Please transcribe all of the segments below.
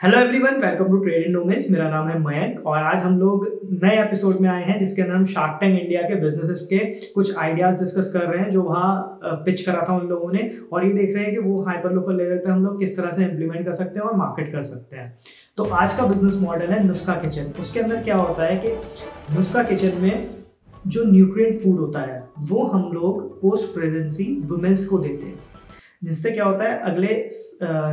Hello everyone welcome to trade in nomes मेरा नाम है मयंक और आज हम लोग नए एपिसोड में आए हैं, जिसके अंदर हम शार्क टैंक इंडिया के बिजनेसेस के कुछ आइडियाज़ डिस्कस कर रहे हैं, जो वहाँ पिच करा था उन लोगों ने। और ये देख रहे हैं कि वो हाइपर लोकल लेवल पे हम लोग किस तरह से इम्प्लीमेंट कर सकते हैं और मार्केट कर सकते हैं। तो आज का बिज़नेस मॉडल है नुस्खा किचन उसके अंदर क्या होता है कि नुस्खा किचन में जो न्यूट्रिएंट फ़ूड होता है, वो हम लोग पोस्ट प्रेगनेंसी वुमेंस को देते हैं। जिससे क्या होता है, अगले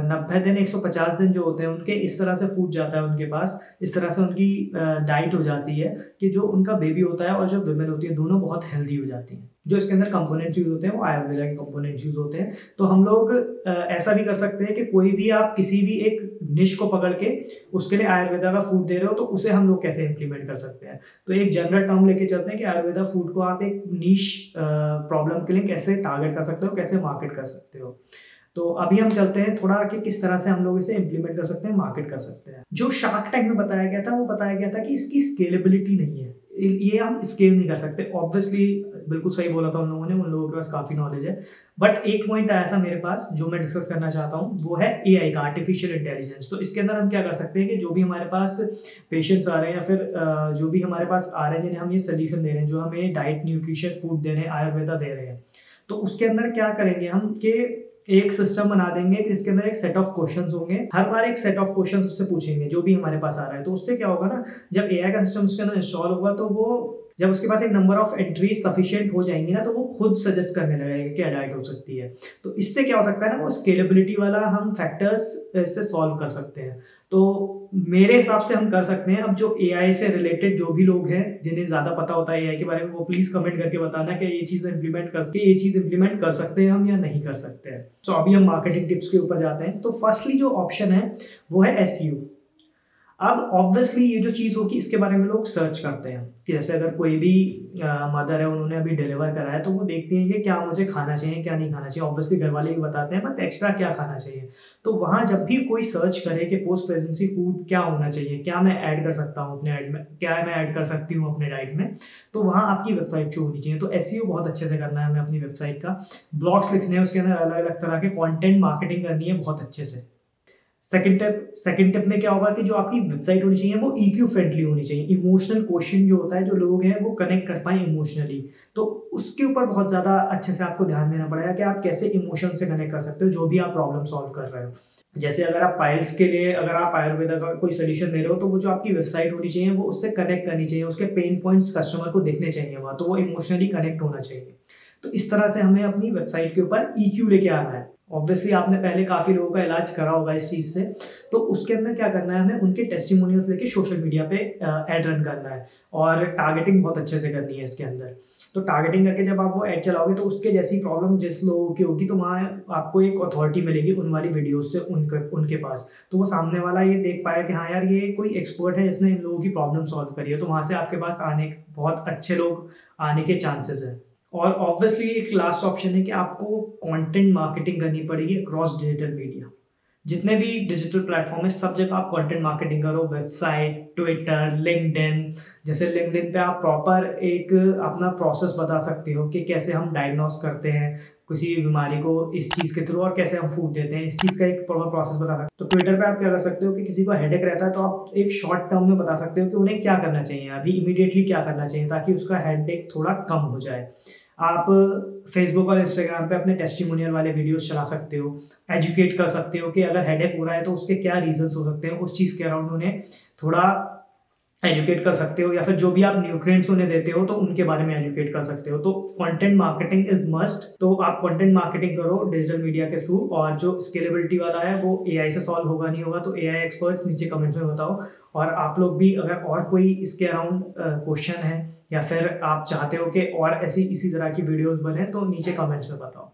नब्बे दिन 150 दिन जो होते हैं, उनके इस तरह से फूट जाता है उनके पास, इस तरह से उनकी डाइट हो जाती है कि जो उनका बेबी होता है और जो वुमेन होती है, दोनों बहुत हेल्दी हो जाती हैं। जो इसके अंदर कंपोनेंट्स यूज़ होते हैं, वो आयुर्वेदा के कंपोनेंट्स यूज़ होते हैं। तो हम लोग ऐसा भी कर सकते हैं कि कोई भी आप किसी भी एक निश को पकड़ के उसके लिए आयुर्वेदा का फ़ूड दे रहे हो तो उसे हम लोग कैसे इंप्लीमेंट कर सकते हैं? तो एक जनरल टर्म लेके चलते हैं कि आयुर्वेदा फ़ूड को आप एक नीश प्रॉब्लम के लिए कैसे टारगेट कर सकते हो, कैसे मार्केट कर सकते हो? तो अभी हम चलते हैं थोड़ा कि किस तरह से हम लोग इसे इम्प्लीमेंट कर सकते हैं मार्केट कर सकते हैं। जो शार्क टैंक में बताया गया था, वो बताया गया था कि इसकी स्केलेबिलिटी नहीं है। ये हम स्केल नहीं कर सकते ऑब्वियसली बिल्कुल सही बोला था उन लोगों ने, उन लोगों के पास काफ़ी नॉलेज है। बट एक पॉइंट आया था मेरे पास, जो मैं डिस्कस करना चाहता हूँ, वो है एआई का आर्टिफिशियल इंटेलिजेंस तो इसके अंदर हम क्या कर सकते हैं कि जो भी हमारे पास पेशेंट्स आ रहे हैं या फिर जो भी हमारे पास आ रहे हैं, जिन्हें हम ये सोल्यूशन दे रहे हैं, जो हमें डाइट न्यूट्रिशन फ़ूड दे रहे हैं आयुर्वेदा दे रहे हैं। तो उसके अंदर क्या करेंगे हम कि एक सिस्टम बना देंगे कि इसके अंदर एक सेट ऑफ़ क्वेश्चंस होंगे। हर बार एक सेट ऑफ़ क्वेश्चंस उससे पूछेंगे, जो भी हमारे पास आ रहा है। तो उससे क्या होगा ना, जब एआई का सिस्टम उसके अंदर इंस्टॉल होगा तो वो जब उसके पास एक नंबर ऑफ़ एंट्रीज सफिशियंट हो जाएँगी ना तो वो खुद सजेस्ट करने लगेगा कि डाइट हो सकती है। तो इससे क्या हो सकता है ना वो स्केलेबिलिटी वाला हम फैक्टर्स इससे सॉल्व कर सकते हैं। तो मेरे हिसाब से हम कर सकते हैं। अब जो एआई से रिलेटेड जो भी लोग हैं जिन्हें ज़्यादा पता होता है ए के बारे में वो प्लीज़ कमेंट करके बताना कि ये चीज़ इंप्लीमेंट कर सकते ये चीज़ इंप्लीमेंट कर सकते हैं हम या नहीं कर सकते हैं। सो so, अभी हम मार्केटिंग टिप्स के ऊपर जाते हैं। तो फर्स्टली जो ऑप्शन है वो है एसयू अब ऑब्वियसली ये जो चीज़ होगी, इसके बारे में लोग सर्च करते हैं कि जैसे अगर कोई भी मदर है, उन्होंने अभी डिलीवर करा है तो वो देखती हैं कि क्या मुझे खाना चाहिए, क्या नहीं खाना चाहिए। ऑब्वियसली घर वाले भी बताते हैं, बट एक्स्ट्रा क्या खाना चाहिए? तो वहाँ जब भी कोई सर्च करे कि पोस्ट प्रेगनेंसी फ़ूड क्या होना चाहिए, क्या मैं ऐड कर सकता हूँ अपने ऐड में, क्या मैं ऐड कर सकती हूँ अपने डाइट में तो वहाँ आपकी वेबसाइट शो होनी चाहिए। तो एस e बहुत अच्छे से करना है हमें अपनी वेबसाइट का। ब्लॉग्स लिखने हैं, उसके अंदर अलग अलग तरह के कॉन्टेंट मार्केटिंग करनी है बहुत अच्छे से। सेकंड टिप सेकंड टिप में क्या होगा कि जो आपकी वेबसाइट होनी चाहिए, वो ईक्यू फ्रेंडली होनी चाहिए। इमोशनल क्वेश्चन जो होता है, जो लोग हैं, वो कनेक्ट कर पाए इमोशनली तो उसके ऊपर बहुत ज़्यादा अच्छे से आपको ध्यान देना पड़ेगा कि आप कैसे इमोशन से कनेक्ट कर सकते हो, जो भी आप प्रॉब्लम सॉल्व कर रहे हो। जैसे अगर आप पाइल्स के लिए, अगर आप आयुर्वेदा का कोई सोल्यूशन दे रहे हो तो वो जो आपकी वेबसाइट होनी चाहिए, वो उससे कनेक्ट करनी चाहिए। उसके पेन पॉइंट्स कस्टमर को देखने चाहिए वहाँ तो वो इमोशनली कनेक्ट होना चाहिए। तो इस तरह से हमें अपनी वेबसाइट के ऊपर ई e लेके आना है। ऑब्वियसली आपने पहले काफ़ी लोगों का इलाज करा होगा इस चीज़ से। तो उसके अंदर क्या करना है हमें? उनके टेस्टिमोनियल्स लेके सोशल मीडिया पे एड रन करना है। और टारगेटिंग बहुत अच्छे से करनी है इसके अंदर। तो टारगेटिंग करके जब आप वो एड चलाओगे तो उसके जैसी प्रॉब्लम जिस लोगों की होगी तो वहाँ आपको एक अथॉरिटी मिलेगी उन वाली वीडियोज़ से उनके उनके पास। तो वो सामने वाला ये देख पाया कि हाँ यार, ये कोई एक्सपर्ट है जिसने इन लोगों की प्रॉब्लम सॉल्व करी है। तो वहाँ से आपके पास आने, बहुत अच्छे लोग आने के चांसेस हैं। और ऑब्वियसली एक लास्ट ऑप्शन है कि आपको कंटेंट मार्केटिंग करनी पड़ेगी अक्रॉस डिजिटल मीडिया जितने भी डिजिटल प्लेटफॉर्म है, सब जगह आप कंटेंट मार्केटिंग करो वेबसाइट ट्विटर लिंकडिन जैसे लिंकडिन पे आप प्रॉपर एक अपना प्रोसेस बता सकते हो कि कैसे हम डायग्नोस करते हैं किसी बीमारी को इस चीज़ के थ्रू और कैसे हम फ़ूड देते हैं। इस चीज़ का एक प्रॉपर प्रोसेस बता सकते हो। तो ट्विटर पे आप क्या कर सकते हो कि किसी को हेडेक रहता है तो आप एक शॉर्ट टर्म में बता सकते हो कि उन्हें क्या करना चाहिए, अभी इमीडिएटली क्या करना चाहिए ताकि उसका हेडेक थोड़ा कम हो जाए। आप फेसबुक और इंस्टाग्राम पे अपने टेस्टिमोनियल वाले वीडियोस चला सकते हो एजुकेट कर सकते हो कि अगर हेडेक हो रहा है तो उसके क्या रीजंस हो सकते हैं, उस चीज़ के अराउंड उन्हें थोड़ा एजुकेट कर सकते हो या फिर जो भी आप न्यूट्रिएंट्स उन्हें देते हो तो उनके बारे में एजुकेट कर सकते हो। तो कंटेंट मार्केटिंग इज़ मस्ट तो आप कंटेंट मार्केटिंग करो डिजिटल मीडिया के थ्रू और जो स्केलेबिलिटी वाला है, वो एआई से सॉल्व होगा, नहीं होगा तो एआई एक्सपर्ट नीचे कमेंट्स में बताओ। और आप लोग भी अगर और कोई इसके अराउंड क्वेश्चन है या फिर आप चाहते हो कि और ऐसी, इसी तरह की वीडियोस बने तो नीचे कमेंट्स में बताओ।